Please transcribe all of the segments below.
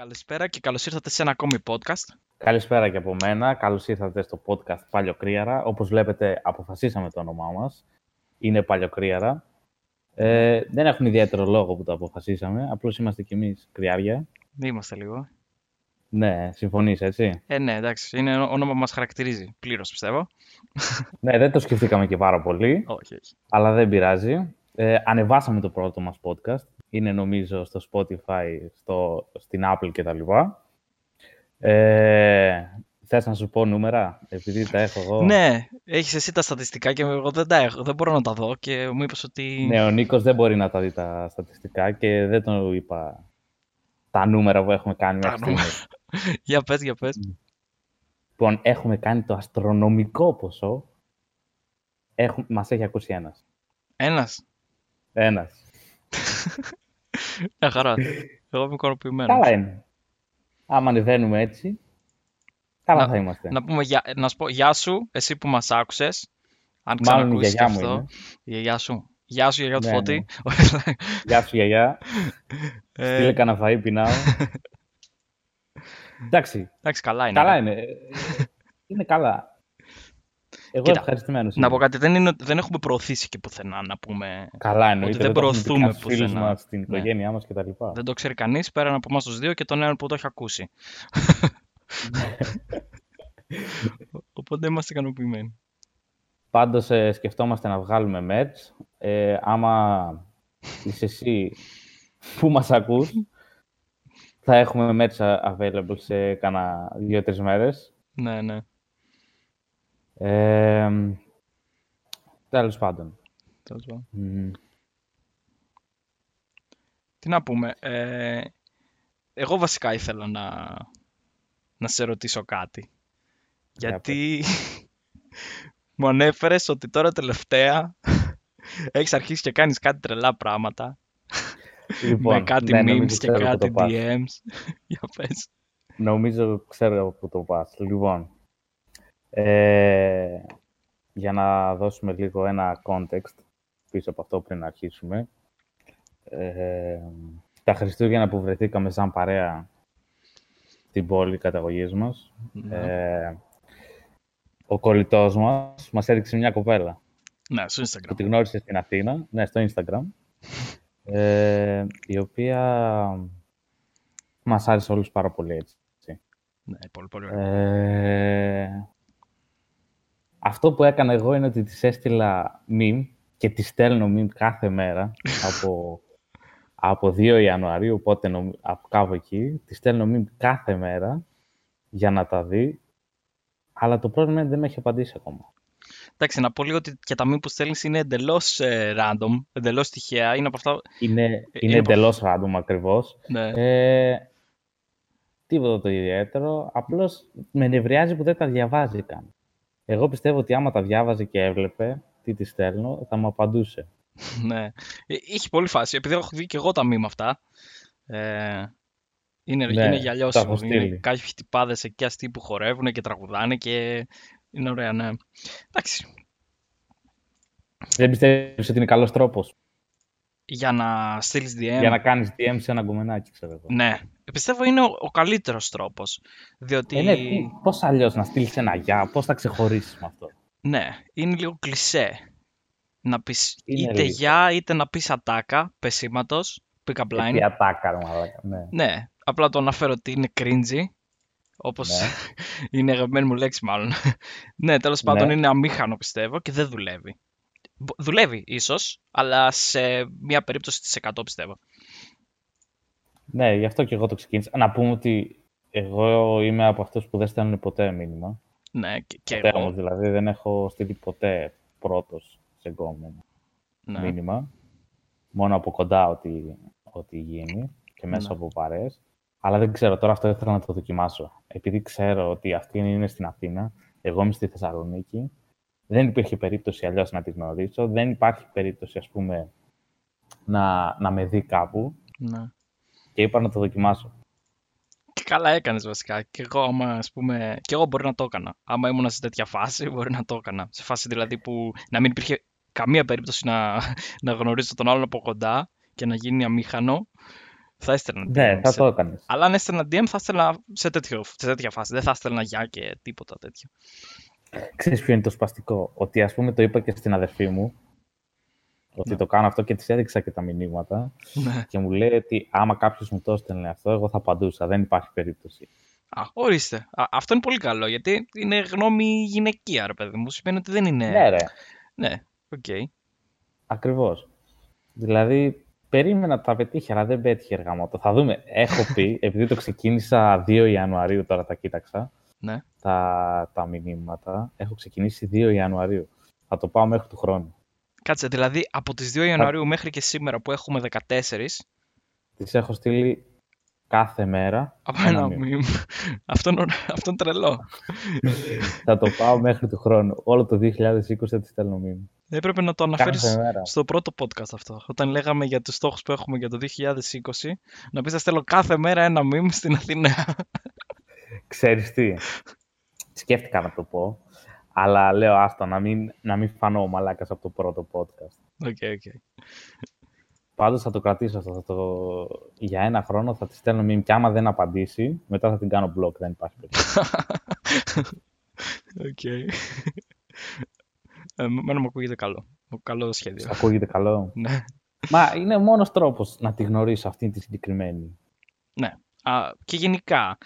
Καλησπέρα και καλώς ήρθατε σε ένα ακόμη podcast. Καλησπέρα και από μένα. Καλώς ήρθατε στο podcast Παλιοκρίαρα. Όπως βλέπετε, αποφασίσαμε το όνομά μας. Είναι Παλιοκρίαρα. Ε, δεν έχουν ιδιαίτερο λόγο που το αποφασίσαμε. Απλώς είμαστε κι εμείς κρυάρια. Είμαστε λίγο. Ναι, συμφωνείς, έτσι; Ε, ναι, εντάξει. Είναι όνομα που μας χαρακτηρίζει πλήρως, πιστεύω. ναι, δεν το σκεφτήκαμε και πάρα πολύ. Όχι, όχι. Αλλά δεν πειράζει. Ε, ανεβάσαμε το πρώτο μας podcast. Είναι νομίζω στο Spotify, στο, στην Apple κτλ. Ε, θες να σου πω νούμερα, επειδή τα έχω εγώ. Ναι, έχεις εσύ τα στατιστικά και εγώ δεν τα έχω. Δεν μπορώ να τα δω και μου είπες ότι... Ναι, ο Νίκος δεν μπορεί να τα δει τα στατιστικά και δεν τον είπα τα νούμερα που έχουμε κάνει μέχρι στιγμής. για πες, για πες. Λοιπόν, έχουμε κάνει το αστρονομικό ποσό. Έχουμε, μας έχει ακούσει ένας. Ένας. Ένας. Μια χαρά. Εγώ είμαι ικανοποιημένο. Καλά είναι. Άμα ανεβαίνουμε έτσι, καλά θα είμαστε. Να, πούμε, να σου πω γεια σου, εσύ που μας άκουσες. Αν Μάλλον η γιαγιά μου είναι. Η γιαγιά σου. Γεια σου, γιαγιά του Ναι, Φώτη. Γεια σου, γιαγιά. Ε, Στείλε κανένα φαΐ, πεινάω. Εντάξει, Εντάξει, καλά είναι. καλά είναι. Είναι καλά. Εγώ Κοίτα, ευχαριστημένος Να είμαι. πω κάτι, δεν, είναι, δεν έχουμε προωθήσει και πουθενά να πούμε. Καλά εννοείται. δεν το έχουμε πει προωθούμε στους φίλους πουθενά. μας, στην Ναι. οικογένειά μας κτλ. Δεν το ξέρει κανείς πέραν από εμάς τους δύο και τον έναν που το έχει ακούσει. Οπότε είμαστε ικανοποιημένοι. Πάντως ε, σκεφτόμαστε να βγάλουμε merch. Ε, άμα είσαι εσύ που μας ακούς, θα έχουμε merch available σε κάνα δύο-τρεις μέρες. Ναι, ναι. Ε, τέλος πάντων. Τέλος πάντων. Μμ. Τι να πούμε. Ε, εγώ βασικά ήθελα να, να σε ρωτήσω κάτι. Για Γιατί μου ανέφερες ότι τώρα τελευταία έχεις αρχίσει και κάνεις κάτι τρελά πράγματα. με κάτι ναι, memes νομίζω και ξέρω που κάτι το πας. DMs. Για πες. Νομίζω ξέρω που το πας. Λοιπόν, ε, για να δώσουμε λίγο ένα context πίσω από αυτό πριν αρχίσουμε. Ε, τα Χριστούγεννα που βρεθήκαμε σαν παρέα στην πόλη καταγωγής μας, Ναι. ε, ο κολλητός μας μας έδειξε μια κοπέλα Ναι, στο που Instagram. τη γνώρισε στην Αθήνα, ναι, στο Instagram, ε, η οποία μας άρεσε όλους πάρα πολύ έτσι. Ναι, πολύ, πολύ ωραία. Ε, αυτό που έκανα εγώ είναι ότι της έστειλα meme και της στέλνω meme κάθε μέρα από, από 2 Ιανουαρίου, οπότε νομ- από κάπου εκεί. Της στέλνω meme κάθε μέρα για να τα δει. Αλλά το πρόβλημα είναι ότι δεν με έχει απαντήσει ακόμα. Εντάξει, να πω λίγο ότι και τα meme που στέλνεις είναι εντελώς ε, random, εντελώς τυχαία. Είναι από αυτά... Είναι, είναι είναι από- εντελώς random ακριβώς. Ναι. Ε, τίποτα το ιδιαίτερο. Απλώς με νευριάζει που δεν τα διαβάζει καν. Εγώ πιστεύω ότι άμα τα διάβαζε και έβλεπε τι της στέλνω, θα μου απαντούσε. Ναι. Ε, Είχε πολύ φάση. Επειδή έχω δει και εγώ τα meme αυτά. Ε, είναι, Ναι, είναι τα γυαλιώσιμο. έχω Είναι στείλει. κάποιοι τυπάδες εκεί αστεί που χορεύουν και τραγουδάνε και είναι ωραία, ναι. Εντάξει. Δεν πιστεύεις ότι είναι καλός τρόπος; Για να στείλεις DM. για να κάνεις DM σε ένα γκομενάκι, ξέρω εγώ. Ναι. Πιστεύω είναι ο, ο καλύτερος τρόπος. Διότι... Ε, ναι, τι- πώς αλλιώς να στείλεις ένα γεια, πώς θα ξεχωρίσεις με αυτό. Ναι, είναι λίγο κλισέ. Να πεις Είναι είτε λίγο. γεια είτε να πεις ατάκα πεσήματος, pick-up line. Τι ατάκα, ρε μαλάκα, ναι. Ναι, απλά το αναφέρω ότι είναι cringy. Όπως Ναι. είναι η αγαπημένη μου λέξη μάλλον. ναι, τέλος πάντων Ναι. είναι αμήχανο πιστεύω και δεν δουλεύει. Μπο- Δουλεύει ίσως, αλλά σε μία περίπτωση της 100 πιστεύω. Ναι, γι' αυτό και εγώ το ξεκίνησα. Να πούμε ότι εγώ είμαι από αυτούς που δεν στέλνουν ποτέ μήνυμα. Ναι, και, και Ποτέ εγώ. όμως, δηλαδή δεν έχω στείλει ποτέ πρώτος σε γκόμενο Ναι. μήνυμα. Μόνο από κοντά ό,τι, ό,τι γίνει και μέσα Ναι. από παρέες. Αλλά δεν ξέρω, τώρα αυτό ήθελα να το δοκιμάσω. Επειδή ξέρω ότι αυτή είναι στην Αθήνα, εγώ είμαι στη Θεσσαλονίκη, δεν υπήρχε περίπτωση αλλιώς να τη γνωρίσω. Δεν υπάρχει περίπτωση, ας πούμε, να, να με δει κάπου ναι. και είπα να το δοκιμάσω. Και καλά έκανες βασικά. Και εγώ, άμα, ας πούμε, και εγώ μπορεί να το έκανα. Άμα ήμουν σε τέτοια φάση, μπορεί να το έκανα. Σε φάση δηλαδή που να μην υπήρχε καμία περίπτωση να, να γνωρίσω τον άλλον από κοντά και να γίνει αμήχανο. Θα έστελνα DM. Ναι, θα σε- το έκανες. Αλλά αν έστελνα DM θα έστελνα σε, τέτοιο, σε τέτοια φάση. Δεν θα έστελνα γεια και τίποτα τέτοιο. Ξέρεις ποιο είναι το σπαστικό; Ότι ας πούμε το είπα και στην αδερφή μου. Ότι Ναι. το κάνω αυτό και της έδειξα και τα μηνύματα. Ναι. Και μου λέει ότι άμα κάποιος μου το έστελνε αυτό, εγώ θα απαντούσα. Δεν υπάρχει περίπτωση. Α, ορίστε. Α, αυτό είναι πολύ καλό γιατί είναι γνώμη γυναικεία, ρε παιδί μου. Σημαίνει ότι δεν είναι. Ναι, ρε. Ναι, οκ. Ακριβώς. Δηλαδή, περίμενα να τα πετύχει, αλλά δεν πέτυχε ρε γαμώτο. Θα δούμε. Έχω πει, επειδή το ξεκίνησα 2 Ιανουαρίου, τώρα τα κοίταξα, Ναι. τα, τα μηνύματα. Έχω ξεκινήσει 2 Ιανουαρίου. Θα το πάω μέχρι του χρόνου. Κάτσε, δηλαδή από τις 2 Ιανουαρίου μέχρι και σήμερα που έχουμε 14, Τις έχω στείλει κάθε μέρα. από ένα ένα μήνυμα. μήνυμα. αυτό, είναι, ωραίο- αυτό είναι τρελό. θα το πάω μέχρι του χρόνου. Όλο το 2020 θα τη στέλνω μήνυμα. Έπρεπε να το Κάθε αναφέρεις μέρα. στο πρώτο podcast αυτό. Όταν λέγαμε για τους στόχους που έχουμε για το 2020, να πεις θα στέλνω κάθε μέρα ένα meme στην Αθήνα. Ξέρεις τι, σκέφτηκα να το πω, αλλά λέω άστο να μην, να μην φανώ ο μαλάκας από το πρώτο podcast. OK, OK. Πάντως θα το κρατήσω αυτό. Θα το... Για ένα χρόνο θα τη στέλνω μήνυμα και άμα δεν απαντήσει, μετά θα την κάνω block. Δεν υπάρχει περίπτωση. Οκ. Ε, Εμένα μου ακούγεται καλό. Καλό σχέδιο. Σ' ακούγεται καλό. Ναι. Μα είναι ο μόνος τρόπος να τη γνωρίσω αυτή τη συγκεκριμένη. Ναι. Α, και γενικά.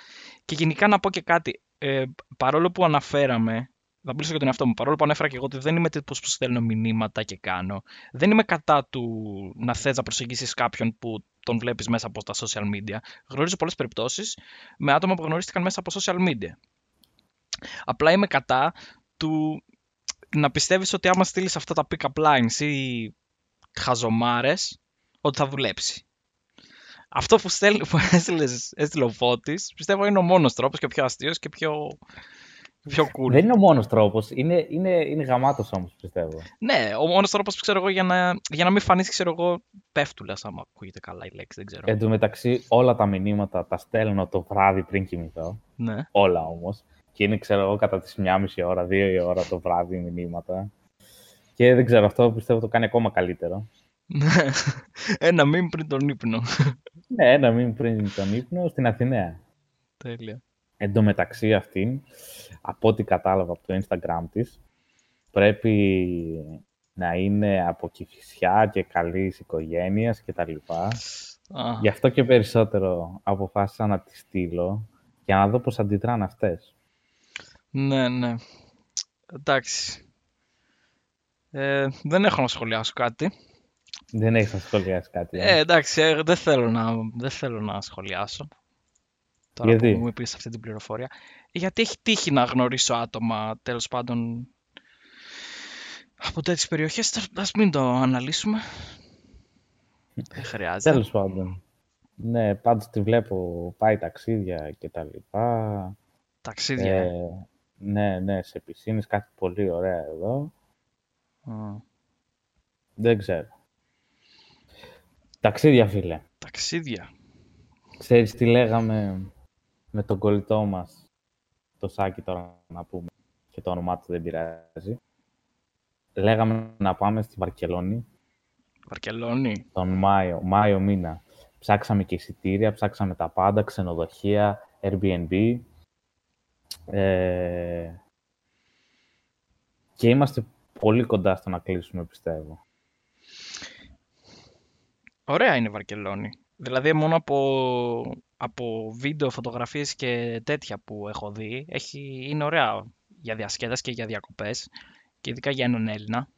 Και γενικά να πω και κάτι. Ε, παρόλο που αναφέραμε, θα μιλήσω για τον εαυτό μου, παρόλο που ανέφερα και εγώ ότι δεν είμαι τύπος που στέλνω μηνύματα και κάνω, δεν είμαι κατά του να θες να προσεγγίσεις κάποιον που τον βλέπεις μέσα από τα social media. Γνωρίζω πολλές περιπτώσεις με άτομα που γνωρίστηκαν μέσα από social media. Απλά είμαι κατά του να πιστεύεις ότι άμα στείλεις αυτά τα pick-up lines ή χαζομάρες, ότι θα δουλέψει. Αυτό που, στέλ, που έστειλες, έστειλε ο Φώτης, πιστεύω είναι ο μόνος τρόπος και ο πιο αστείος και πιο, πιο cool. Δεν είναι ο μόνος τρόπος. Είναι, είναι, είναι γαμάτος όμως, πιστεύω. Ναι, ο μόνος τρόπος, ξέρω εγώ, για να, για να μην φανείς, ξέρω εγώ, πέφτουλας, άμα ακούγεται καλά η λέξη, δεν ξέρω. Εν τω μεταξύ, όλα τα μηνύματα τα στέλνω το βράδυ πριν κοιμηθώ. Ναι. Όλα όμως. Και είναι, ξέρω εγώ, κατά τις 1,5 ώρα, 2 η ώρα το βράδυ μηνύματα. Και δεν ξέρω, αυτό πιστεύω το κάνει ακόμα καλύτερο. Ένα μήνυμα πριν τον ύπνο. Ναι, ένα μήνυμα πριν τον ύπνο στην Αθηναία. Τέλεια. Εν τω μεταξύ αυτήν, από ό,τι κατάλαβα από το Instagram της, πρέπει να είναι από Κηφισιά και καλής οικογένειας και τα λοιπά. Α, Γι' αυτό και περισσότερο αποφάσισα να τη στείλω για να δω πώς αντιδράνε αυτές. Ναι, ναι. Εντάξει. Ε, δεν έχω να σχολιάσω κάτι. Δεν έχεις να σχολιάσεις κάτι. ε; Ε, εντάξει, ε, δεν θέλω να, δεν θέλω να σχολιάσω. Τώρα Γιατί; που μου είπες αυτή την πληροφορία. Γιατί έχει τύχει να γνωρίσω άτομα, τέλος πάντων, από τέτοιες περιοχές. Ας μην το αναλύσουμε. Δεν χρειάζεται. Τέλος πάντων. Ναι, πάντως τη βλέπω, πάει ταξίδια και τα λοιπά. Ταξίδια. ε. Ε, ναι, ναι, σε πισίνες, κάτι πολύ ωραία εδώ. Α, Δεν ξέρω. Ταξίδια, φίλε. ταξίδια. Ξέρεις τι λέγαμε με τον κολλητό μας, το Σάκη τώρα να πούμε, και το όνομά του δεν πειράζει. Λέγαμε να πάμε στη Βαρκελόνη Βαρκελόνη. τον Μάιο, Μάιο μήνα. Ψάξαμε και εισιτήρια, ψάξαμε τα πάντα, ξενοδοχεία, Airbnb. Ε, και είμαστε πολύ κοντά στο να κλείσουμε, πιστεύω. Ωραία είναι η Βαρκελόνη. Δηλαδή μόνο από, από βίντεο, φωτογραφίες και τέτοια που έχω δει, έχει, είναι ωραία για διασκέδαση και για διακοπές και ειδικά για έναν Έλληνα.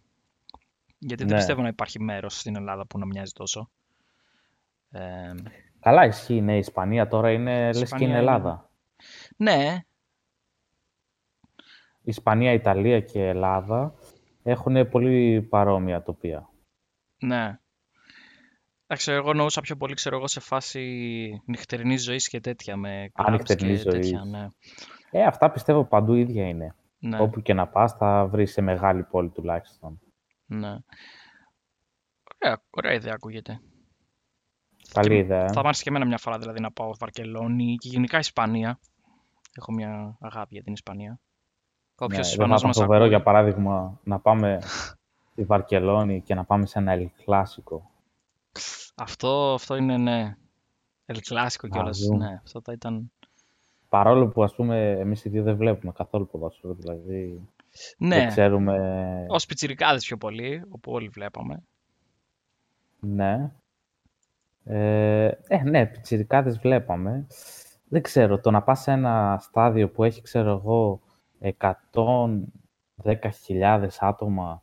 Γιατί δεν Ναι. πιστεύω να υπάρχει μέρος στην Ελλάδα που να μοιάζει τόσο. Ε, Καλά ισχύει, ναι, η Ισπανία τώρα είναι λες και Ισπανία είναι είναι- Ελλάδα. ναι, Ισπανία, Ιταλία και Ελλάδα έχουν πολύ παρόμοια τοπία. ναι. Εντάξει, εγώ εννοούσα πιο πολύ, ξέρω εγώ, σε φάση νυχτερινής ζωής και τέτοια, με clubs νυχτερινής και τέτοια, ζωής. ναι. Ε, αυτά πιστεύω παντού ίδια είναι. ναι. Όπου και να πας θα βρεις σε μεγάλη πόλη τουλάχιστον. Ναι. Ωραία, ωραία ιδέα ακούγεται. Καλή Και ιδέα. Θα μ' άρεσε και εμένα μια φορά δηλαδή να πάω Βαρκελόνη και γενικά Ισπανία. Έχω μια αγάπη για την Ισπανία. Ναι, Όποιος δεν θα Ισπανός ήταν μας φοβερό ακούει. για παράδειγμα να πάμε στη Βαρκελόνη και να πάμε σε ένα El Clásico. Αυτό, αυτό είναι ναι. El Clásico κιόλας. δούμε. Ναι, αυτό θα ήταν... Παρόλο που, ας πούμε, εμείς οι δύο δεν βλέπουμε καθόλου ποδόσφαιρο, δηλαδή δεν Ναι, ξέρουμε... ως πιτσιρικάδες πιο πολύ, όπου όλοι βλέπαμε. Ναι. Ε, ε, ναι, πιτσιρικάδες βλέπαμε. Δεν ξέρω, το να πας σε ένα στάδιο που έχει, ξέρω εγώ, 110.000 άτομα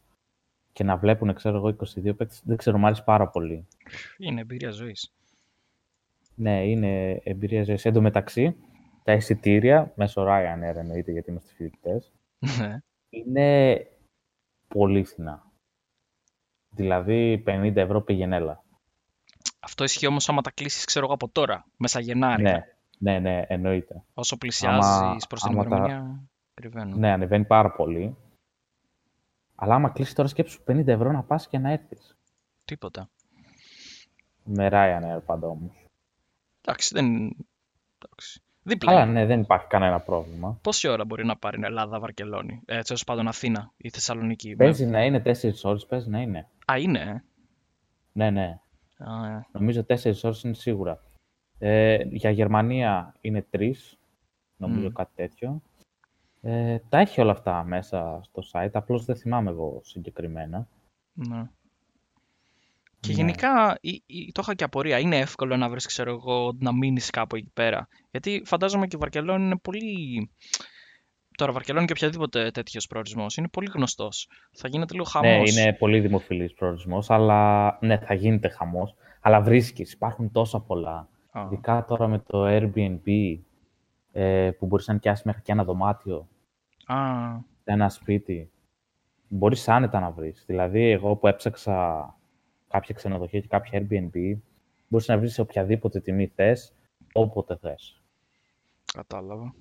και να βλέπουν, ξέρω εγώ, 22 παίκτες, δεν ξέρω, μου άρεσε πάρα πολύ. Είναι εμπειρία ζωής. Ναι, είναι εμπειρία ζωής. Εν τω μεταξύ, τα εισιτήρια, μέσω Ryanair εννοείται, γιατί είμαστε φοιτητές, Ναι. είναι πολύ φθηνά. Δηλαδή, 50 ευρώ πήγαινε Αυτό ισχύει όμως άμα τα κλείσεις, ξέρω εγώ, από τώρα, μέσα Γενάρη. Ναι, ναι, ναι, εννοείται. Όσο πλησιάζεις Άμα- προς την άμα τα- ημερομηνία, κρυβαίνουν. Ναι, ανεβαίνει πάρα πολύ. Αλλά άμα κλείσει τώρα σκέψου 50 ευρώ να πας και να έρθεις. Τίποτα. Με Ryanair πάντα όμως. Εντάξει, δεν... Εντάξει. Δίπλα. Αλλά είναι. ναι, δεν υπάρχει κανένα πρόβλημα. Πόση ώρα μπορεί να πάρει η Ελλάδα, Βαρκελόνη, ε, έτσι όσο πάντων Αθήνα ή Θεσσαλονίκη; Παίζει να είναι 4 ώρες, παίζει να είναι. Α, είναι, ε; Ναι, ναι. Α, ε. Νομίζω 4 ώρες είναι σίγουρα. Ε, για Γερμανία είναι 3, νομίζω Μμ. κάτι τέτοιο. Ε, τα έχει όλα αυτά μέσα στο site, απλώς δεν θυμάμαι εγώ συγκεκριμένα. Ναι. Και Ναι. γενικά, ή- ή- το είχα και απορία, είναι εύκολο να βρεις, ξέρω εγώ, να μείνεις κάπου εκεί πέρα. Γιατί φαντάζομαι και η Βαρκελόνη είναι πολύ... Τώρα, Βαρκελόνη και οποιαδήποτε τέτοιος προορισμός είναι πολύ γνωστός. Θα γίνεται λίγο χαμός. Ναι, είναι πολύ δημοφιλής προορισμός, αλλά ναι, θα γίνεται χαμός. Αλλά βρίσκεις, υπάρχουν τόσα πολλά. Ειδικά τώρα με το Airbnb, ε, που μπορείς να νοικιάσεις μέχρι και ένα δωμάτιο, Α, σε ένα σπίτι. Μπορείς άνετα να βρεις. Δηλαδή, εγώ που έψαξα κάποια ξενοδοχεία και κάποια Airbnb, μπορείς να βρεις σε οποιαδήποτε τιμή θες, όποτε θες. κατάλαβα.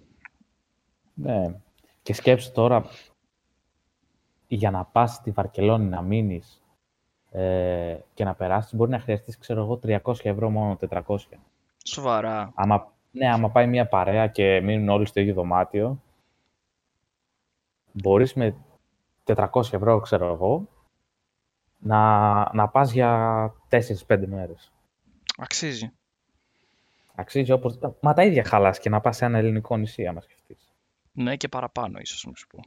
Ναι. Και σκέψου τώρα, για να πας στη Βαρκελόνη να μείνεις ε, και να περάσεις, μπορεί να χρειαστείς, ξέρω εγώ, 300 ευρώ μόνο, 400. Σοβαρά. Άμα, ναι, άμα πάει μια παρέα και μείνουν όλοι στο ίδιο δωμάτιο, μπορείς με 400 ευρώ, ξέρω εγώ, να, να πας για 4-5 μέρες. Αξίζει. Αξίζει όπως... Μα τα ίδια χαλάς και να πας σε ένα ελληνικό νησί, άμα σκεφτείς. Ναι, και παραπάνω, ίσως να σου πω.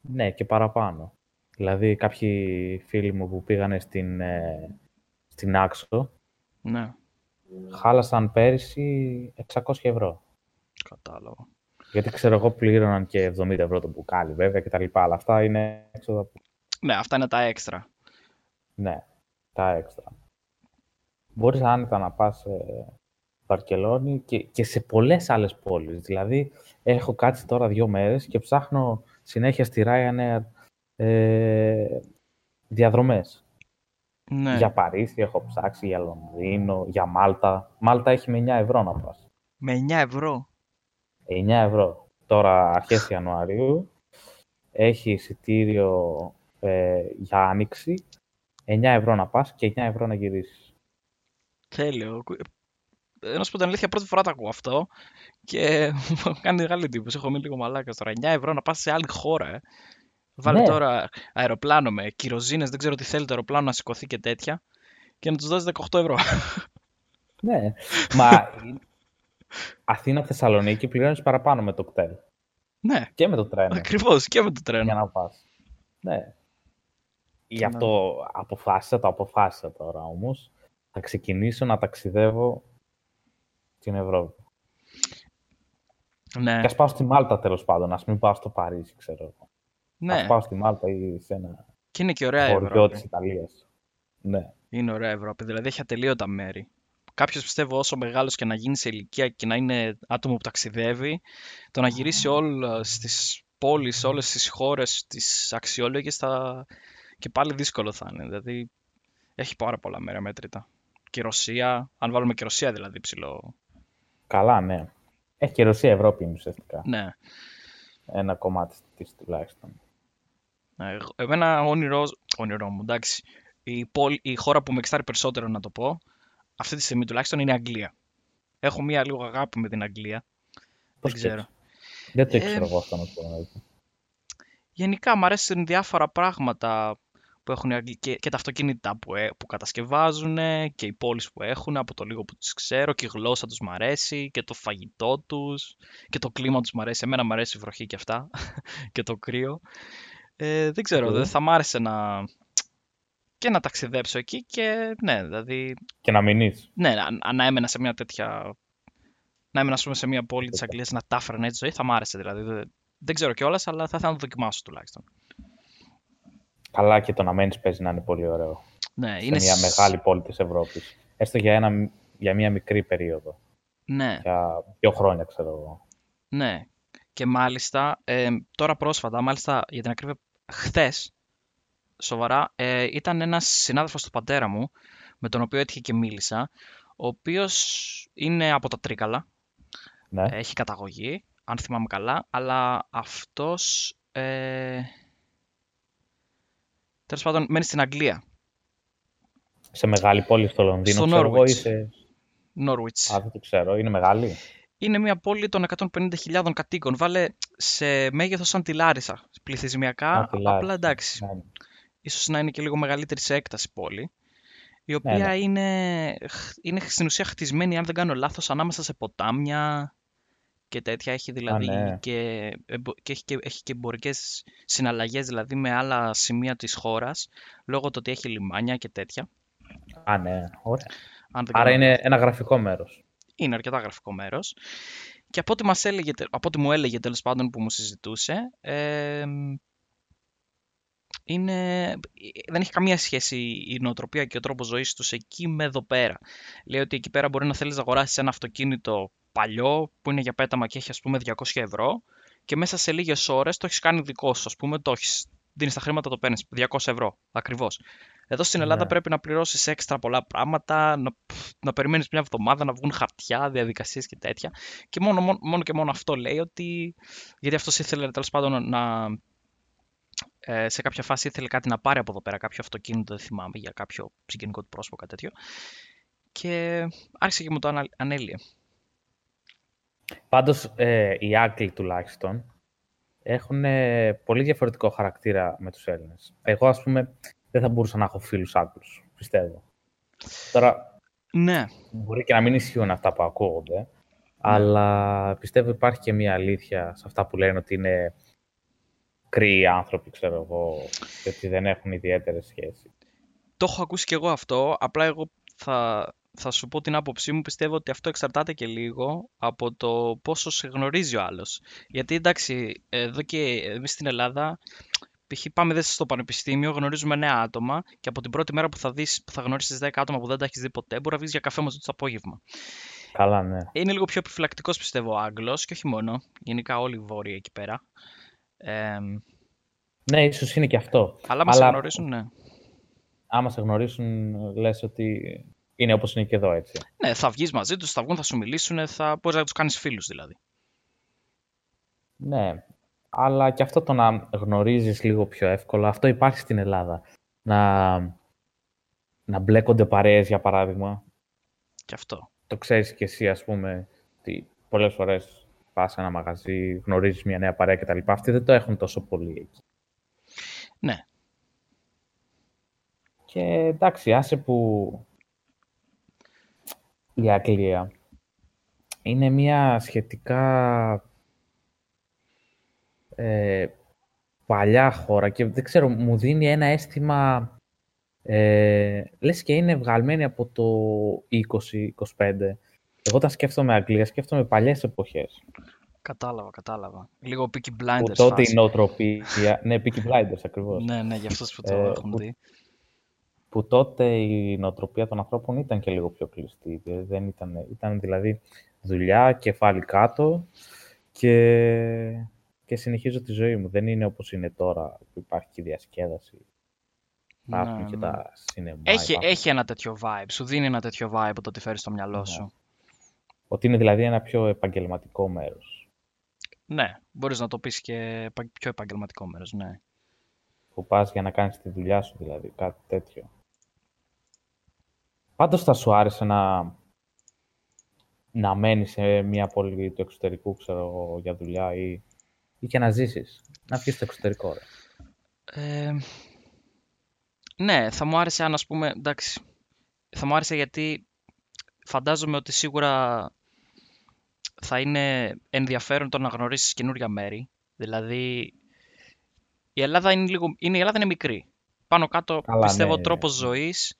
Ναι, και παραπάνω. Δηλαδή, κάποιοι φίλοι μου που πήγανε στην, ε, στην Άξο, Ναι, χάλασαν πέρυσι 600 ευρώ. κατάλαβα. Γιατί ξέρω εγώ πλήρωναν και 70 ευρώ το μπουκάλι βέβαια και τα λοιπά, αλλά αυτά είναι έξοδα που... Ναι, αυτά είναι τα έξτρα. Ναι, τα έξτρα. Μπορείς άνετα να πας σε Βαρκελόνη και, και σε πολλές άλλες πόλεις. Δηλαδή, έχω κάτσει τώρα δύο μέρες και ψάχνω συνέχεια στη Ryanair ε, διαδρομές. Ναι, Για Παρίσι έχω ψάξει, για Λονδίνο, για Μάλτα. Μάλτα έχει με 9 ευρώ να πας. με 9 ευρώ. 9 ευρώ. Τώρα αρχές Ιανουαρίου έχει εισιτήριο ε, για άνοιξη 9 ευρώ να πας και 9 ευρώ να γυρίσεις. Τέλειο. Ε, Να σου πω την αλήθεια, πρώτη φορά το ακούω αυτό και μου κάνει μεγάλη εντύπωση. Έχω μείνει λίγο μαλάκας τώρα. 9 ευρώ να πας σε άλλη χώρα, ε. Βάλε Ναι. τώρα αεροπλάνο με κυροζίνες, δεν ξέρω τι θέλει το αεροπλάνο να σηκωθεί και τέτοια και να τους δώσεις 18 ευρώ. Ναι, μα Αθήνα-Θεσσαλονίκη πληρώνεις παραπάνω με το κτέλ ναι, και με το τρένο ακριβώς και με το για τρένο. να πας. Ναι. Γι' Ναι. αυτό αποφάσισα, το αποφάσισα τώρα όμως, θα ξεκινήσω να ταξιδεύω στην Ευρώπη. Ναι, Και ας πάω στη Μάλτα τέλος πάντων, ας μην πάω στο Παρίσι, ξέρω εγώ. ναι. Ας πάω στη Μάλτα ή σε ένα Και είναι και ωραία η χωριό Ευρώπη. της Ιταλίας. Ναι. Είναι ωραία η Ευρώπη. Δηλαδή έχει ατελείωτα μέρη. Κάποιος πιστεύω όσο μεγάλος και να γίνει σε ηλικία και να είναι άτομο που ταξιδεύει, το να γυρίσει όλε τι πόλεις, όλες τις χώρες, τις αξιόλογες θα... και πάλι δύσκολο θα είναι. Δηλαδή έχει πάρα πολλά μέρη αμέτρητα. Και η Ρωσία, αν βάλουμε και Ρωσία δηλαδή ψηλό. Καλά, ναι. Έχει και η Ρωσία Ευρώπη είναι ουσιαστικά. Ναι. Ένα κομμάτι της τουλάχιστον. Ε, εγώ- Εμένα όνειρό, όνειρό μου, εντάξει. Η, πόλη, η χώρα που με εξτάρει περισσότερο να το πω, αυτή τη στιγμή τουλάχιστον είναι η Αγγλία. Έχω μία λίγο αγάπη με την Αγγλία. Πώς Δεν ξέρω. σκέφτεσαι; Δεν το Ε, ήξερα εγώ αυτό να σου πω. δηλαδή. Γενικά μου αρέσουν διάφορα πράγματα που έχουν οι Άγγλοι και, και τα αυτοκίνητα που, ε, που κατασκευάζουν και οι πόλεις που έχουν από το λίγο που τις ξέρω και η γλώσσα τους μ' αρέσει και το φαγητό τους και το κλίμα τους μ' αρέσει. Εμένα μ' αρέσει η βροχή και αυτά και το κρύο. Ε, δεν ξέρω, Οκ. δεν θα μ' άρεσε να... και να ταξιδέψω εκεί και ναι, δηλαδή Και να μείνεις. ναι, να, να έμενα σε μια τέτοια. Να έμενα, ας πούμε, σε μια πόλη της Αγγλίας να τα έφερνα έτσι ζωή, θα μ' άρεσε δηλαδή. Δεν, δεν ξέρω κιόλας, αλλά θα ήθελα να το δοκιμάσω τουλάχιστον. Καλά και το να μένεις παίζει να είναι πολύ ωραίο. Ναι, Σε είναι. μια σ- μεγάλη πόλη της Ευρώπης. Έστω για, ένα, για μια μικρή περίοδο. Ναι, Για δύο χρόνια, ξέρω εγώ. ναι. Και μάλιστα, ε, τώρα πρόσφατα, μάλιστα για την ακρίβεια, χθες, σοβαρά, ε, ήταν ένας συνάδελφος του πατέρα μου, με τον οποίο έτυχε και μίλησα, ο οποίος είναι από τα Τρίκαλα, Ναι. έχει καταγωγή, αν θυμάμαι καλά, αλλά αυτός, ε, τέλος πάντων, μένει στην Αγγλία, Σε μεγάλη πόλη στο Λονδίνο, Στο ξέρω εγώ, Norwich. ή σε... Norwich. Α, δεν το ξέρω. Είναι μεγάλη; Είναι μια πόλη των 150.000 κατοίκων. Βάλε σε μέγεθος σαν τη Λάρισα. Πληθυσμιακά, Α, τη Λάρισα. απλά εντάξει. Ναι. Ίσως να είναι και λίγο μεγαλύτερη σε έκταση πόλη. Η Ναι, οποία ναι. είναι, είναι στην ουσία χτισμένη, αν δεν κάνω λάθος, ανάμεσα σε ποτάμια και τέτοια. Έχει δηλαδή ναι. και, εμπο- και, έχει και, έχει και εμπορικές συναλλαγές δηλαδή με άλλα σημεία της χώρας, λόγω του ότι έχει λιμάνια και τέτοια. Α, ναι. Ωραία. Αν δεν Άρα κάνω είναι ένα γραφικό μέρος. είναι αρκετά γραφικό μέρος. Και από ό,τι, μας έλεγε, τε- από ό,τι μου έλεγε τέλος πάντων που μου συζητούσε, ε, είναι, δεν έχει καμία σχέση η νοοτροπία και ο τρόπος ζωής τους εκεί με εδώ πέρα. Λέει ότι εκεί πέρα μπορεί να θέλεις να αγοράσεις ένα αυτοκίνητο παλιό που είναι για πέταμα και έχει ας πούμε 200 ευρώ και μέσα σε λίγες ώρες το έχεις κάνει δικό σου, ας πούμε, το έχεις, δίνεις τα χρήματα, το παίρνεις 200 ευρώ, ακριβώς. Εδώ στην Ελλάδα Ναι. πρέπει να πληρώσεις έξτρα πολλά πράγματα, να, να περιμένεις μια εβδομάδα να βγουν χαρτιά, διαδικασίες και τέτοια. Και μόνο, μόνο, μόνο και μόνο αυτό λέει ότι, γιατί αυτός ήθελε τέλος πάντων να, ε, σε κάποια φάση ήθελε κάτι να πάρει από εδώ πέρα, κάποιο αυτοκίνητο, δεν θυμάμαι, για κάποιο συγγενικό του πρόσωπο, κάτι τέτοιο. Και άρχισε και μου το ανα- ανέλυε. Πάντως, ε, οι Άγγλοι τουλάχιστον έχουν ε, πολύ διαφορετικό χαρακτήρα με τους Έλληνες. Εγώ, ας πούμε, δεν θα μπορούσα να έχω φίλους Άγγλους, πιστεύω. Τώρα, Ναι, μπορεί και να μην ισχύουν αυτά που ακούγονται, αλλά πιστεύω υπάρχει και μια αλήθεια σε αυτά που λένε ότι είναι κρύοι άνθρωποι, ξέρω εγώ, και ότι δεν έχουν ιδιαίτερες σχέσεις. το έχω ακούσει και εγώ αυτό, απλά εγώ θα, θα σου πω την άποψή μου, πιστεύω ότι αυτό εξαρτάται και λίγο από το πόσο σε γνωρίζει ο άλλος. Γιατί εντάξει, εδώ και εμείς στην Ελλάδα, π.χ. πάμε δες στο πανεπιστήμιο, γνωρίζουμε νέα άτομα και από την πρώτη μέρα που θα, δεις, που θα γνωρίσεις 10 άτομα που δεν τα έχεις δει ποτέ, μπορεί να βγεις για καφέ μαζί τους το απόγευμα. Καλά, ναι. Είναι λίγο πιο επιφυλακτικός πιστεύω ο Άγγλος και όχι μόνο, γενικά όλοι οι βόρειοι εκεί πέρα. Ε, Ναι, ίσως είναι και αυτό. αλλά μας Αλλά- γνωρίζουν, ναι. Άμα σε γνωρίσουν, λες ότι είναι όπως είναι και εδώ, έτσι. Ναι, θα βγεις μαζί τους, θα βγουν, θα σου μιλήσουν, θα μπορείς να τους κάνεις φίλους δηλαδή. Ναι, αλλά και αυτό το να γνωρίζεις λίγο πιο εύκολα, αυτό υπάρχει στην Ελλάδα. Να, να μπλέκονται παρέες, για παράδειγμα. Και αυτό. Το ξέρεις και εσύ, ας πούμε, ότι πολλές φορές πας σε ένα μαγαζί, γνωρίζεις μια νέα παρέα κτλ. Αυτοί δεν το έχουν τόσο πολύ εκεί. Ναι, Και εντάξει, άσε που η Αγγλία είναι μια σχετικά ε, παλιά χώρα και δεν ξέρω, μου δίνει ένα αίσθημα ε, λες και είναι βγαλμένη από το 20-25. Εγώ όταν σκέφτομαι Αγγλία, σκέφτομαι παλιές εποχές. κατάλαβα, κατάλαβα. Λίγο Peaky Που Blinders τότε φάση. η νοοτροπία... ναι, Peaky Blinders ακριβώς. Ναι, ναι, για αυτούς που το Ε, έχουν που- δει. που τότε η νοοτροπία των ανθρώπων ήταν και λίγο πιο κλειστή. Ε, Δεν ήταν, ήταν δηλαδή δουλειά, κεφάλι κάτω και, και συνεχίζω τη ζωή μου. Δεν είναι όπως είναι τώρα που υπάρχει και η διασκέδαση. Υπάρχουν Ναι, και ναι. τα σινεμά. Έχει, υπάρχουν- έχει ένα τέτοιο vibe, σου δίνει ένα τέτοιο vibe το ότι φέρεις στο μυαλό Ναι. σου. Ότι είναι δηλαδή ένα πιο επαγγελματικό μέρος. Ναι, μπορείς να το πεις και επα- πιο επαγγελματικό μέρος, ναι. Που πας για να κάνεις τη δουλειά σου δηλαδή, κάτι τέτοιο. Πάντως θα σου άρεσε να, να μένεις σε μια πόλη του εξωτερικού, ξέρω εγώ, για δουλειά ή, ή και να ζήσεις. Να βγεις στο εξωτερικό, ρε. Ε, Ναι, θα μου άρεσε αν ας πούμε, εντάξει, θα μου άρεσε γιατί φαντάζομαι ότι σίγουρα θα είναι ενδιαφέρον το να γνωρίσεις καινούρια μέρη. Δηλαδή, η Ελλάδα είναι, λίγο, είναι, η Ελλάδα είναι μικρή. Πάνω κάτω Καλά, πιστεύω ναι. τρόπος ζωής,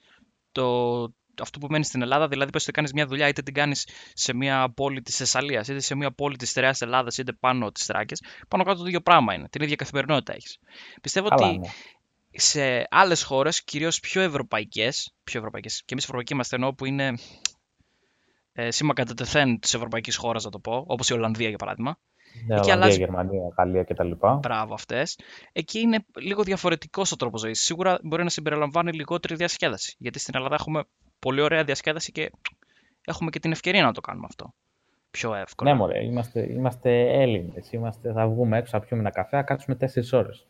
το, αυτό που μένει στην Ελλάδα, δηλαδή πες ότι κάνεις μια δουλειά είτε την κάνεις σε μια πόλη της Θεσσαλίας, είτε σε μια πόλη της Στερεάς Ελλάδας, είτε πάνω της Θράκης, πάνω κάτω το ίδιο πράγμα είναι, την ίδια καθημερινότητα έχεις. Πιστεύω Καλά, ότι ναι. σε άλλες χώρες, κυρίως πιο ευρωπαϊκές, πιο ευρωπαϊκές, και εμείς ευρωπαϊκοί είμαστε ενώ που είναι ε, σήμα κατά τεθέν της ευρωπαϊκής χώρας, να το πω, όπως η Ολλανδία για παράδειγμα, Ναι, Εκεί Ολλανδία, αλλάζει- Γερμανία, Γαλλία κτλ. μπράβο αυτές, εκεί είναι λίγο διαφορετικός ο τρόπος ζωής. Σίγουρα μπορεί να συμπεριλαμβάνει λιγότερη διασκέδαση, γιατί στην Ελλάδα έχουμε πολύ ωραία διασκέδαση και έχουμε και την ευκαιρία να το κάνουμε αυτό. Πιο εύκολα. Ναι, μωρέ, είμαστε, είμαστε Έλληνες. Είμαστε, θα βγούμε έξω, θα πιούμε ένα καφέ, θα κάτσουμε τέσσερις ώρες.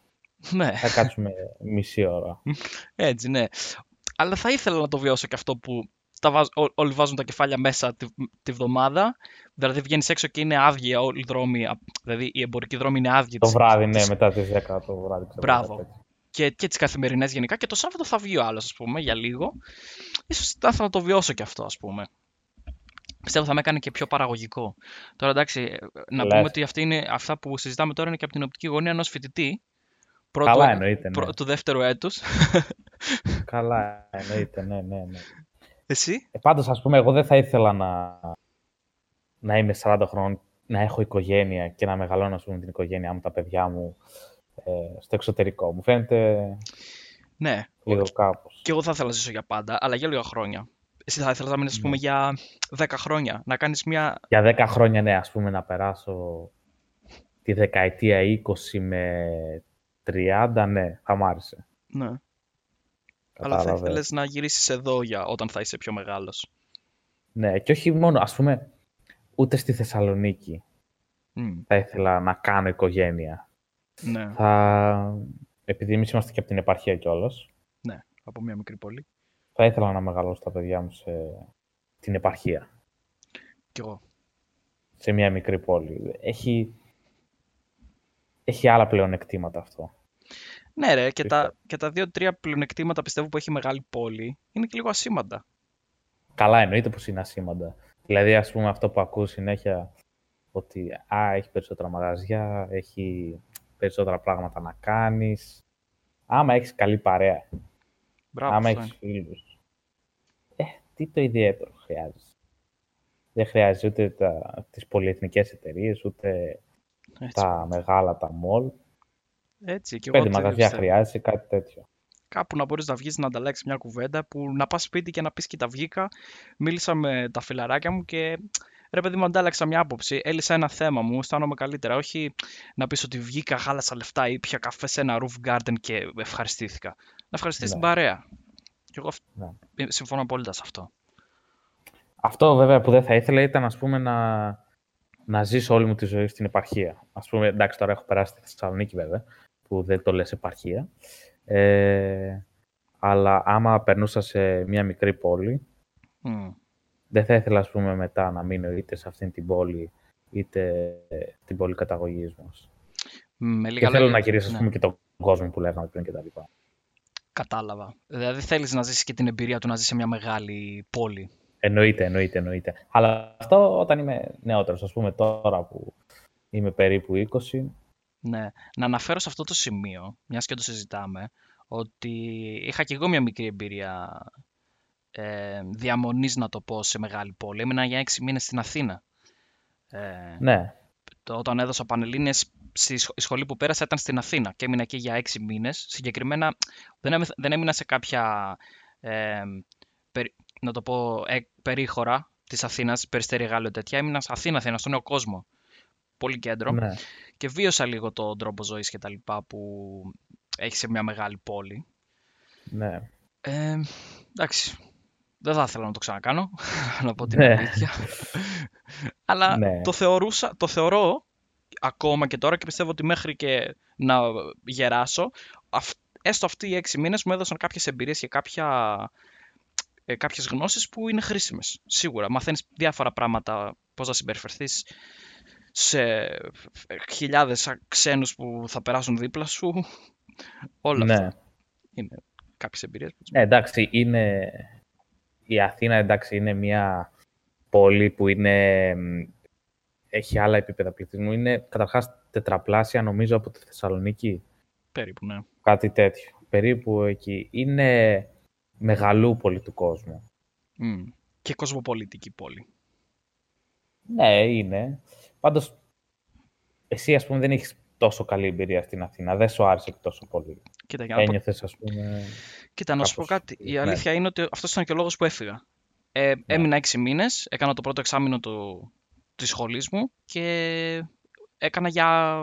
ναι. Θα κάτσουμε μισή ώρα. Έτσι, ναι. Αλλά θα ήθελα να το βιώσω και αυτό που τα βάζ, ό- όλοι βάζουν τα κεφάλια μέσα τη, τη βδομάδα. Δηλαδή βγαίνεις έξω και είναι άδεια όλοι οι δρόμοι. α- Δηλαδή οι εμπορικοί δρόμοι είναι άδειοι. το τις- βράδυ, ναι, τις- μετά τις 10 το βράδυ. ξέρω, Μπράβο. κάτι τέτοιο. Και, και τις καθημερινές γενικά. Και το Σάββατο θα βγει ο άλλος, ας πούμε, για λίγο. Ίσως θα ήθελα να το βιώσω και αυτό, ας πούμε. Πιστεύω θα με έκανε και πιο παραγωγικό. Τώρα εντάξει, να Λες. πούμε ότι αυτή είναι, αυτά που συζητάμε τώρα είναι και από την οπτική γωνία ενός φοιτητή. Πρώτου, Καλά εννοείται, ναι. πρω- του δεύτερου έτους. Καλά εννοείται, ναι, ναι, ναι. Εσύ; Ε, πάντως, ας πούμε, εγώ δεν θα ήθελα να, να είμαι 40 χρόνων, να έχω οικογένεια και να μεγαλώνω, ας πούμε, την οικογένειά μου, τα παιδιά μου ε, στο εξωτερικό. Μου φαίνεται Ναι, λίγο κάπως. Και εγώ θα ήθελα να ζήσω για πάντα, αλλά για λίγα χρόνια. Εσύ θα ήθελα να μείνεις, ας πούμε, για 10 χρόνια. Να κάνεις μια. Για 10 χρόνια, ναι, ας πούμε, να περάσω τη δεκαετία 20 με 30, ναι, θα μ' άρεσε. Ναι. Αλλά θα Κατάλαβες. ήθελες να γυρίσεις εδώ για όταν θα είσαι πιο μεγάλος. Ναι, και όχι μόνο, ας πούμε, ούτε στη Θεσσαλονίκη θα ήθελα να κάνω οικογένεια. Ναι, Θα... Επειδή εμείς είμαστε και από την επαρχία κιόλας, ναι, από μια μικρή πόλη. θα ήθελα να μεγαλώσω τα παιδιά μου σε την επαρχία, Κι εγώ. σε μια μικρή πόλη. Έχει, έχει άλλα πλεονεκτήματα αυτό. Ναι, ρε, και τα, Πιστεύω. και τα δύο-τρία πλεονεκτήματα πιστεύω που έχει μεγάλη πόλη είναι και λίγο ασήμαντα. Καλά εννοείται πως είναι ασήμαντα. Δηλαδή, ας πούμε, αυτό που ακούς συνέχεια ότι α, έχει περισσότερα μαγαζιά, έχει περισσότερα πράγματα να κάνεις. Άμα έχεις καλή παρέα, Μπράβο, άμα αυτό έχεις είναι. φίλους. Ε, τι το ιδιαίτερο χρειάζεσαι. Δεν χρειάζεσαι ούτε τα, τις πολυεθνικές εταιρείες, ούτε Έτσι, τα μεγάλα, τα μολ. Έτσι και εγώ Πέντε το ίδιο μαγαζιά πιστεύω. χρειάζεσαι, κάτι τέτοιο. Κάπου να μπορείς να βγεις να ανταλλάξεις μια κουβέντα που να πας σπίτι και να πεις κοίτα βγήκα, μίλησα με τα φιλαράκια μου και ρε παιδί μου αντάλλαξα μια άποψη, έλυσα ένα θέμα μου, αισθάνομαι καλύτερα. Όχι να πεις ότι βγήκα, χάλασα λεφτά ή πια καφέ σε ένα roof garden και ευχαριστήθηκα. Να ευχαριστήσεις Ναι. την παρέα. Και εγώ αυ- Ναι. ε, συμφωνώ απόλυτα σε αυτό. Αυτό βέβαια που δεν θα ήθελα ήταν ας πούμε να, να ζήσω όλη μου τη ζωή στην επαρχία. Ας πούμε, εντάξει τώρα έχω περάσει στη Θεσσαλονίκη βέβαια, που δεν το λες επαρχία. Ε, αλλά άμα περνούσα σε μια μικρή πόλη, Μμ. δεν θα ήθελα ας πούμε μετά να μείνω είτε σε αυτήν την πόλη, είτε την πόλη καταγωγής μας. Με Και λίγα θέλω λόγια, να γυρίσω ας ναι, πούμε και τον κόσμο που λέγαμε πριν και τα λοιπά. κατάλαβα. Δηλαδή θέλεις να ζήσεις και την εμπειρία του να ζεις σε μια μεγάλη πόλη. Εννοείται, εννοείται, εννοείται. Αλλά αυτό όταν είμαι νεότερος, ας πούμε τώρα που είμαι περίπου 20, Ναι, να αναφέρω σε αυτό το σημείο, μιας και το συζητάμε, ότι είχα και εγώ μια μικρή εμπειρία ε, διαμονής, να το πω, σε μεγάλη πόλη. Έμεινα για έξι μήνες στην Αθήνα. Ε, ναι, το, όταν έδωσα Πανελλήνιες, στη σχ- η σχολή που πέρασα ήταν στην Αθήνα και έμεινα εκεί για έξι μήνες. Συγκεκριμένα δεν, έμει- δεν έμεινα σε κάποια, ε, περι- να το πω, ε, περίχωρα της Αθήνας, περιστέρι Γάλλιο τέτοια. Έμεινα σε Αθήνα, Αθήνα, στον νέο κόσμο. Πολύ κέντρο ναι. και βίωσα λίγο τον τρόπο ζωής και τα λοιπά που έχει σε μια μεγάλη πόλη. ναι. Ε, εντάξει, δεν θα ήθελα να το ξανακάνω, να πω την Ναι. αλήθεια. Αλλά Ναι. το, θεωρούσα, το θεωρώ ακόμα και τώρα και πιστεύω ότι μέχρι και να γεράσω, αυ- έστω αυτοί οι έξι μήνες μου έδωσαν κάποιες εμπειρίες και κάποια, ε, κάποιες γνώσεις που είναι χρήσιμες. Σίγουρα, μαθαίνεις διάφορα πράγματα, πώς να συμπεριφερθείς σε χιλιάδες ξένους που θα περάσουν δίπλα σου. Όλα ναι. αυτά είναι κάποιες εμπειρίες. Ναι, εντάξει, είναι... η Αθήνα εντάξει, είναι μια πόλη που είναι... έχει άλλα επίπεδα πληθυσμού. Είναι καταρχάς τετραπλάσια νομίζω από τη Θεσσαλονίκη. Περίπου, ναι. Κάτι τέτοιο. Περίπου εκεί. Είναι μεγαλούπολη του κόσμου. Mm. Και κοσμοπολιτική πόλη. Ναι, είναι. Πάντως, εσύ ας πούμε δεν έχεις τόσο καλή εμπειρία στην Αθήνα. Δεν σου άρεσε τόσο πολύ. Κοίτα, για να Ένιωθες, ας πούμε... Κοίτα, να σου πω κάπως, κάτι. Η ναι. αλήθεια είναι ότι αυτός ήταν και ο λόγος που έφυγα. Ε, Έμεινα έξι μήνες, έκανα το πρώτο εξάμεινο του, της σχολής μου και έκανα για,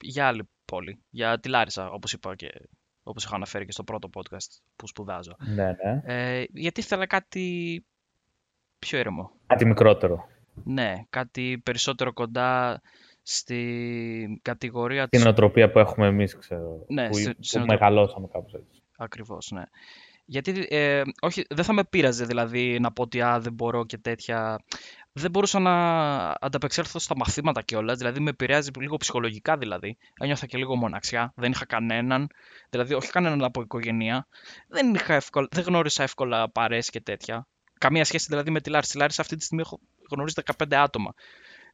για άλλη πόλη, για τη Λάρισα, όπως είπα και όπως είχα αναφέρει και στο πρώτο podcast που σπουδάζω. Ναι, ναι. Ε, γιατί ήθελα κάτι πιο ήρεμο. Κάτι μικρότερο. Ναι, κάτι περισσότερο κοντά στη κατηγορία Την της... οτροπία που έχουμε εμείς, ξέρω. Ναι, που, στη- που στην οτρο- μεγαλώσαμε κάπως έτσι. Ακριβώς, ναι. Γιατί, ε, όχι, δεν θα με πείραζε δηλαδή να πω ότι α, δεν μπορώ και τέτοια. Δεν μπορούσα να ανταπεξέλθω στα μαθήματα κιόλας. Δηλαδή με επηρεάζει λίγο ψυχολογικά δηλαδή. Ένιωθα και λίγο μοναξιά. Δεν είχα κανέναν. Δηλαδή, όχι κανέναν από οικογένεια. Δεν, είχα εύκολα, δεν γνώρισα εύκολα παρέ και τέτοια. Καμία σχέση δηλαδή με τη Λάρισα. Τη Λάρισα αυτή τη στιγμή έχω γνωρίσει 15 άτομα.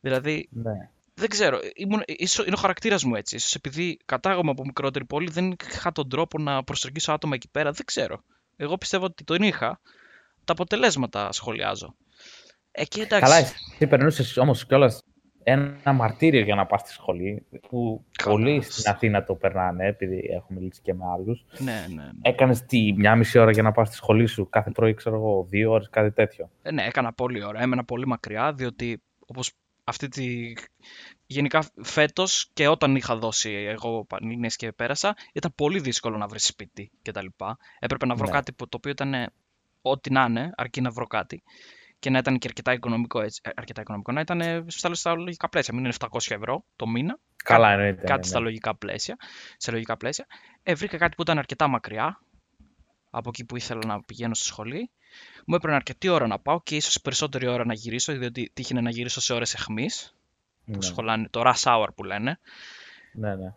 Δηλαδή, Ναι. δεν ξέρω. Ήμουν, ίσως, είναι ο χαρακτήρας μου έτσι. Ίσως επειδή κατάγομαι από μικρότερη πόλη, δεν είχα τον τρόπο να προσεγγίσω άτομα εκεί πέρα. Δεν ξέρω. Εγώ πιστεύω ότι τον είχα. Τα αποτελέσματα σχολιάζω. Εκεί εντάξει. Καλά, εσύ περνούσες όμως κιόλας ένα μαρτύριο για να πας στη σχολή, που Καλά. πολλοί στην Αθήνα το περνάνε, επειδή έχω μιλήσει και με άλλους. Ναι, ναι, ναι. Έκανες τη μια μισή ώρα για να πας στη σχολή σου, κάθε πρωί, ξέρω εγώ, δύο ώρες, κάτι τέτοιο. Ε, ναι, έκανα πολύ ώρα. Έμενα πολύ μακριά, διότι όπως αυτή τη... Γενικά φέτος και όταν είχα δώσει εγώ πανελλήνιες και πέρασα, ήταν πολύ δύσκολο να βρεις σπίτι κτλ. Έπρεπε να βρω Ναι. κάτι που, το οποίο ήταν ε, ό,τι να είναι, αρκεί να βρω κάτι. Και να ήταν και αρκετά οικονομικό έτσι. ε, Αρκετά οικονομικό, να ήταν ε, στα, στα λογικά πλαίσια. Μην είναι 700 ευρώ το μήνα. Καλά εννοείται. κάτι ναι, στα ναι. λογικά πλαίσια, σε λογικά πλαίσια. Ε, βρήκα κάτι που ήταν αρκετά μακριά από εκεί που ήθελα να πηγαίνω στη σχολή. Μου έπαιρνε αρκετή ώρα να πάω και ίσως περισσότερη ώρα να γυρίσω, διότι τύχαινε να γυρίσω σε ώρες εχμής, που Ναι, σχολάνε, το rush hour που λένε. ναι, ναι.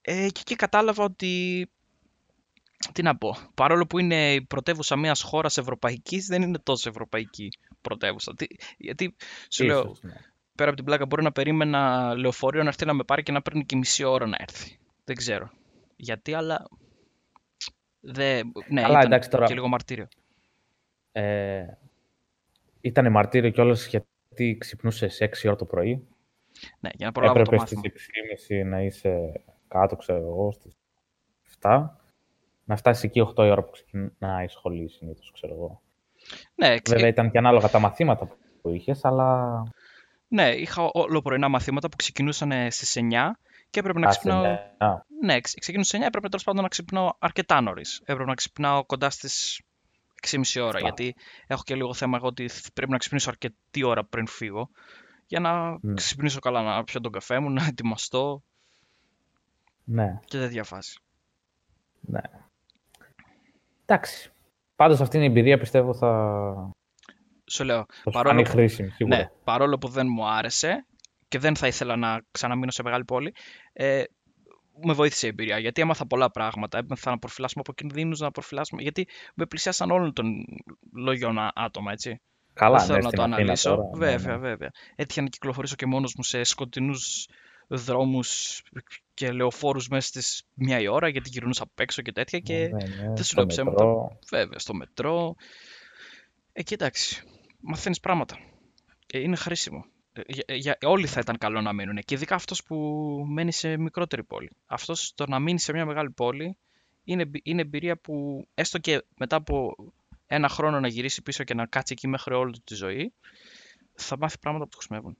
Ε, και εκεί κατάλαβα ότι, τι να πω, παρόλο που είναι η πρωτεύουσα μιας χώρας ευρωπαϊκής, δεν είναι τόσο ευρωπαϊκή πρωτεύουσα. Τι- γιατί, σου λέω, Ίσως, ναι. πέρα από την πλάκα μπορεί να περίμενα λεωφορείο να έρθει να με πάρει και να παίρνει και μισή ώρα να έρθει. Δεν ξέρω. Γιατί, αλλά. Δεν... Ναι, Καλά, ήταν εντάξει, τώρα- και λίγο μαρτύριο. Ε, ήταν μαρτύριο κιόλας γιατί ξυπνούσε 6 ώρα το πρωί. Ναι, για να προλάβω το Έπρεπε στις μάθημα. 6.30 να είσαι κάτω, ξέρω εγώ, στις 7. Να φτάσεις εκεί 8 η ώρα που ξεκινάει η σχολή συνήθως, ξέρω εγώ. Ναι, εξ- Βέβαια ήταν και ανάλογα τα μαθήματα που είχες, αλλά... ναι, είχα όλο πρωινά μαθήματα που ξεκινούσαν στις 9 και έπρεπε να Α, ξυπνάω. σε μια- Ναι, ξε- ξεκινούσε στις 9, έπρεπε τέλος πάντων να ξυπνάω αρκετά νωρίς. Έπρεπε να ξυπνάω κοντά στις 6.30 ώρα, Σωστά. γιατί έχω και λίγο θέμα εγώ ότι πρέπει να ξυπνήσω αρκετή ώρα πριν φύγω για να Μμ. ξυπνήσω καλά, να πιω τον καφέ μου, να ετοιμαστώ Ναι, και τέτοια φάση. ναι. Εντάξει. Πάντως αυτή είναι η εμπειρία πιστεύω θα, Σου λέω, θα σου παρόλο φανεί που, χρήσιμη σίγουρα. ναι, παρόλο που δεν μου άρεσε και δεν θα ήθελα να ξαναμείνω σε μεγάλη πόλη, ε, με βοήθησε η εμπειρία. Γιατί έμαθα πολλά πράγματα. Έμαθα να προφυλάσσουμε από κινδύνους, να προφυλάσσουμε. Γιατί με πλησιάσαν όλων των λόγιων α- άτομα, έτσι. Καλά, δεν θέλω ναι, να στην το Αθήνα αναλύσω. τώρα, ναι, βέβαια, ναι. βέβαια. Έτυχε να κυκλοφορήσω και μόνος μου σε σκοτεινούς δρόμους και λεωφόρους μέσα στις μία η ώρα, γιατί γυρνούσα απ' έξω και τέτοια. Και Ναι, ναι, δεν σου στο λέω ψέματα. μετρό. Βέβαια, στο μετρό. Εκεί εντάξει. Μαθαίνεις πράγματα. Ε, είναι χρήσιμο. Ε, Για, για, όλοι θα ήταν καλό να μείνουν. Και ειδικά αυτός που μένει σε μικρότερη πόλη. Αυτός το να μείνει σε μια μεγάλη πόλη είναι, εμπει- είναι εμπειρία που έστω και μετά από ένα χρόνο να γυρίσει πίσω και να κάτσει εκεί μέχρι όλη του τη ζωή, θα μάθει πράγματα που του χρησιμεύουν.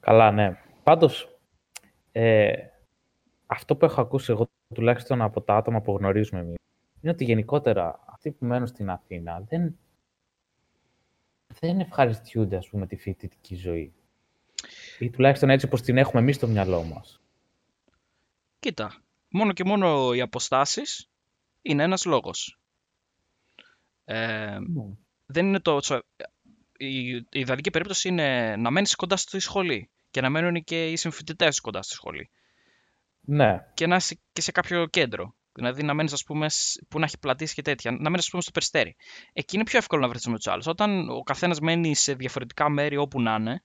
Καλά, ναι. Πάντως, ε, αυτό που έχω ακούσει εγώ, τουλάχιστον από τα άτομα που γνωρίζουμε εμείς, είναι ότι γενικότερα αυτοί που μένουν στην Αθήνα δεν, δεν ευχαριστιούνται, ας πούμε, τη φοιτητική ζωή. Ή τουλάχιστον έτσι όπως την έχουμε εμείς στο μυαλό μας. Κοίτα, μόνο και μόνο οι αποστάσεις είναι ένας λόγος. Ε, δεν είναι τόσο... Η, η ιδανική περίπτωση είναι να μένεις κοντά στη σχολή και να μένουν και οι συμφοιτητές σου κοντά στη σχολή Ναι, και να είσαι και σε κάποιο κέντρο. Δηλαδή να μένεις, ας πούμε, που να έχει πλατήσει και τέτοια. Να μένεις, ας πούμε, στο περιστέρι. Εκεί είναι πιο εύκολο να βρεθείς με τους άλλους. Όταν ο καθένας μένει σε διαφορετικά μέρη όπου να είναι,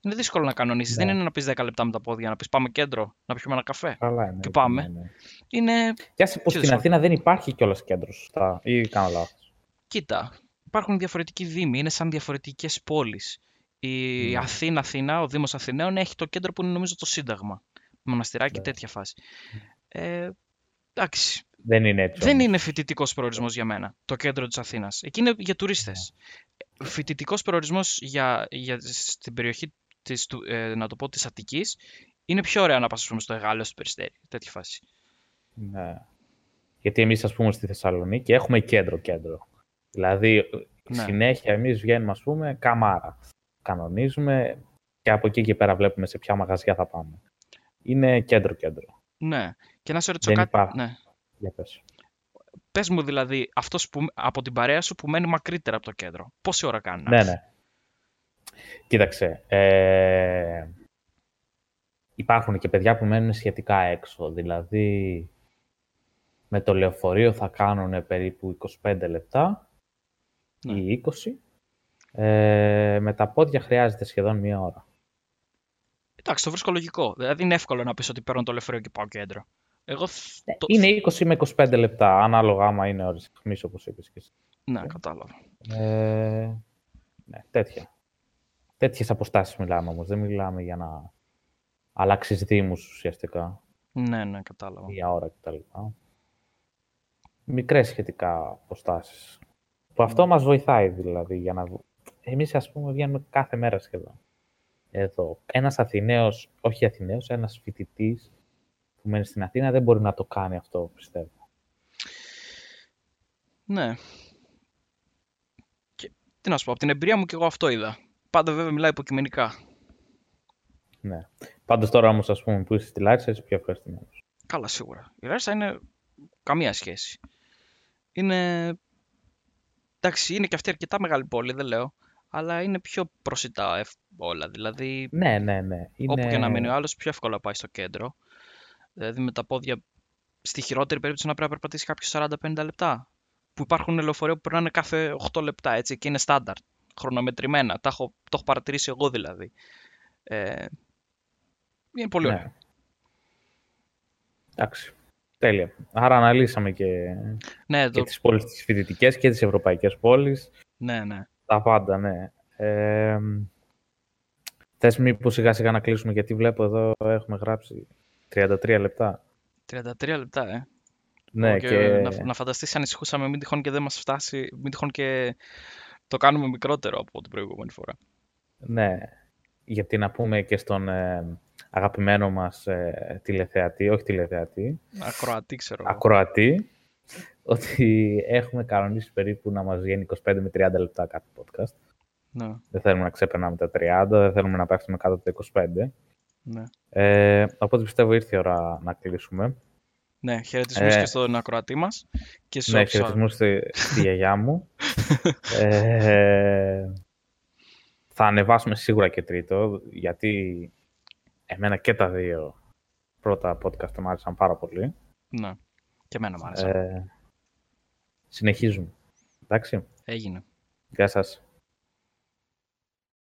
είναι δύσκολο να κανονίσεις. Ναι. Δεν είναι να πεις 10 λεπτά με τα πόδια, να πεις πάμε κέντρο, να πιούμε ένα καφέ. Καλά είναι. Και πάμε. Ναι, ναι. Είναι. Και άσε πως Πιο στην δύσκολο. Αθήνα δεν υπάρχει κιόλας κέντρο, σωστά. Ή κάνω λάθος. Κοίτα, υπάρχουν διαφορετικοί δήμοι, είναι σαν διαφορετικές πόλεις. Η Ναι. Αθήνα, Αθήνα, ο Δήμος Αθηναίων έχει το κέντρο που είναι νομίζω το Σύνταγμα. Μοναστηράκι, Ναι. τέτοια φάση. Ε, εντάξει. Δεν είναι έτσι. Δεν όμως. είναι φοιτητικός προορισμός για μένα το κέντρο της Αθήνας. Εκεί είναι για τουρίστες. Ναι. Φοιτητικός προορισμός για, για, στην περιοχή της, του, ε, να το πω, της Αττικής είναι πιο ωραία να πας ας πούμε, στο Εγάλεος, στο Περιστέρι. Τέτοια φάση. Ναι. Γιατί εμείς, ας πούμε, στη Θεσσαλονίκη έχουμε κέντρο-κέντρο. Δηλαδή, Ναι. συνέχεια εμείς βγαίνουμε, ας πούμε, καμάρα. Κανονίζουμε και από εκεί και πέρα βλέπουμε σε ποια μαγαζιά θα πάμε. Είναι κέντρο-κέντρο. Ναι. Και να σε ρωτήσω Δεν κάτι. υπάρχει. Ναι. Για πες. Πες μου δηλαδή αυτός που, από την παρέα σου που μένει μακρύτερα από το κέντρο. Πόση ώρα κάνει να Ναι, έρθεις; ναι. Κοίταξε. Ε, υπάρχουν και παιδιά που μένουν σχετικά έξω. Δηλαδή, με το λεωφορείο θα κάνουν περίπου 25 λεπτά Ναι. ή 20. Ε, με τα πόδια χρειάζεται σχεδόν μία ώρα. Εντάξει, το βρίσκω λογικό. Δηλαδή είναι εύκολο να πεις ότι παίρνω το λεωφορείο και πάω κέντρο. Εγώ. θ- το... Είναι 20 με 25 λεπτά, ανάλογα άμα είναι ώρες αιχμής, όπως είπες και εσύ. Ναι, κατάλαβα. Ε, ναι, τέτοια. Τέτοιες αποστάσεις μιλάμε όμως. Δεν μιλάμε για να αλλάξεις δήμους ουσιαστικά. Ναι, ναι, κατάλαβα. μία ώρα κτλ. Μικρές σχετικά αποστάσεις. Που αυτό μας βοηθάει δηλαδή για να... β- Εμείς ας πούμε βγαίνουμε κάθε μέρα σχεδόν. Εδώ. Ένας Αθηναίος, όχι Αθηναίος, ένας φοιτητής που μένει στην Αθήνα δεν μπορεί να το κάνει αυτό, πιστεύω. Ναι. Και, τι να σου πω, από την εμπειρία μου και εγώ αυτό είδα. Πάντα βέβαια μιλάει υποκειμενικά. Ναι. Πάντως τώρα όμως ας πούμε που είσαι στη Λάρισα είσαι πιο ευχαριστημένος. Καλά, σίγουρα. Η Λάρισα είναι καμία σχέση. Είναι. Εντάξει, είναι και αυτή αρκετά μεγάλη πόλη, δεν λέω. Αλλά είναι πιο προσιτά ευ- όλα. Δηλαδή, Ναι, ναι, ναι. Είναι... όπου και να μείνει ο άλλος, πιο εύκολα πάει στο κέντρο. Δηλαδή, με τα πόδια, στη χειρότερη περίπτωση να πρέπει να περπατήσει κάποιος 40-50 λεπτά. Που υπάρχουν λεωφορεία που περνάνε κάθε 8 λεπτά έτσι και είναι στάνταρ. Χρονομετρημένα. Τα έχω, το έχω παρατηρήσει εγώ δηλαδή. Ε, είναι πολύ Ναι. ωραίο. Εντάξει. Τέλεια. Άρα αναλύσαμε και, Ναι, και το, τις πόλεις τις φοιτητικές και τις ευρωπαϊκές πόλεις. ναι, ναι. Τα πάντα, ναι. Ε, θες μήπως σιγά σιγά να κλείσουμε, γιατί βλέπω εδώ έχουμε γράψει 33 λεπτά. 33 λεπτά, ε. Ναι, και, και, Να, να φανταστείς ανησυχούσαμε μην τυχόν και δεν μας φτάσει, μην τυχόν και το κάνουμε μικρότερο από την προηγούμενη φορά. ναι, γιατί να πούμε και στον ε, αγαπημένο μας ε, τηλεθεατή, όχι τηλεθεατή, Ακροατή, ξέρω. εγώ. ακροατή, ότι έχουμε κανονίσει περίπου να μας βγαίνει 25 με 30 λεπτά κάθε podcast. Ναι, Δεν θέλουμε να ξεπερνάμε τα 30, δεν θέλουμε να πέφτουμε κάτω από τα 25. ναι. Ε, οπότε πιστεύω ήρθε η ώρα να κλείσουμε. Ναι, χαιρετισμούς Ε, και στον ακροατή μας και σε Ναι, όσους χαιρετισμούς στη, στη γιαγιά μου. ε, θα ανεβάσουμε σίγουρα και τρίτο, γιατί εμένα και τα δύο πρώτα podcast μου άρεσαν πάρα πολύ. Ναι, και εμένα μου άρεσε. Ε, συνεχίζουμε. Εντάξει, Έγινε. γεια σας.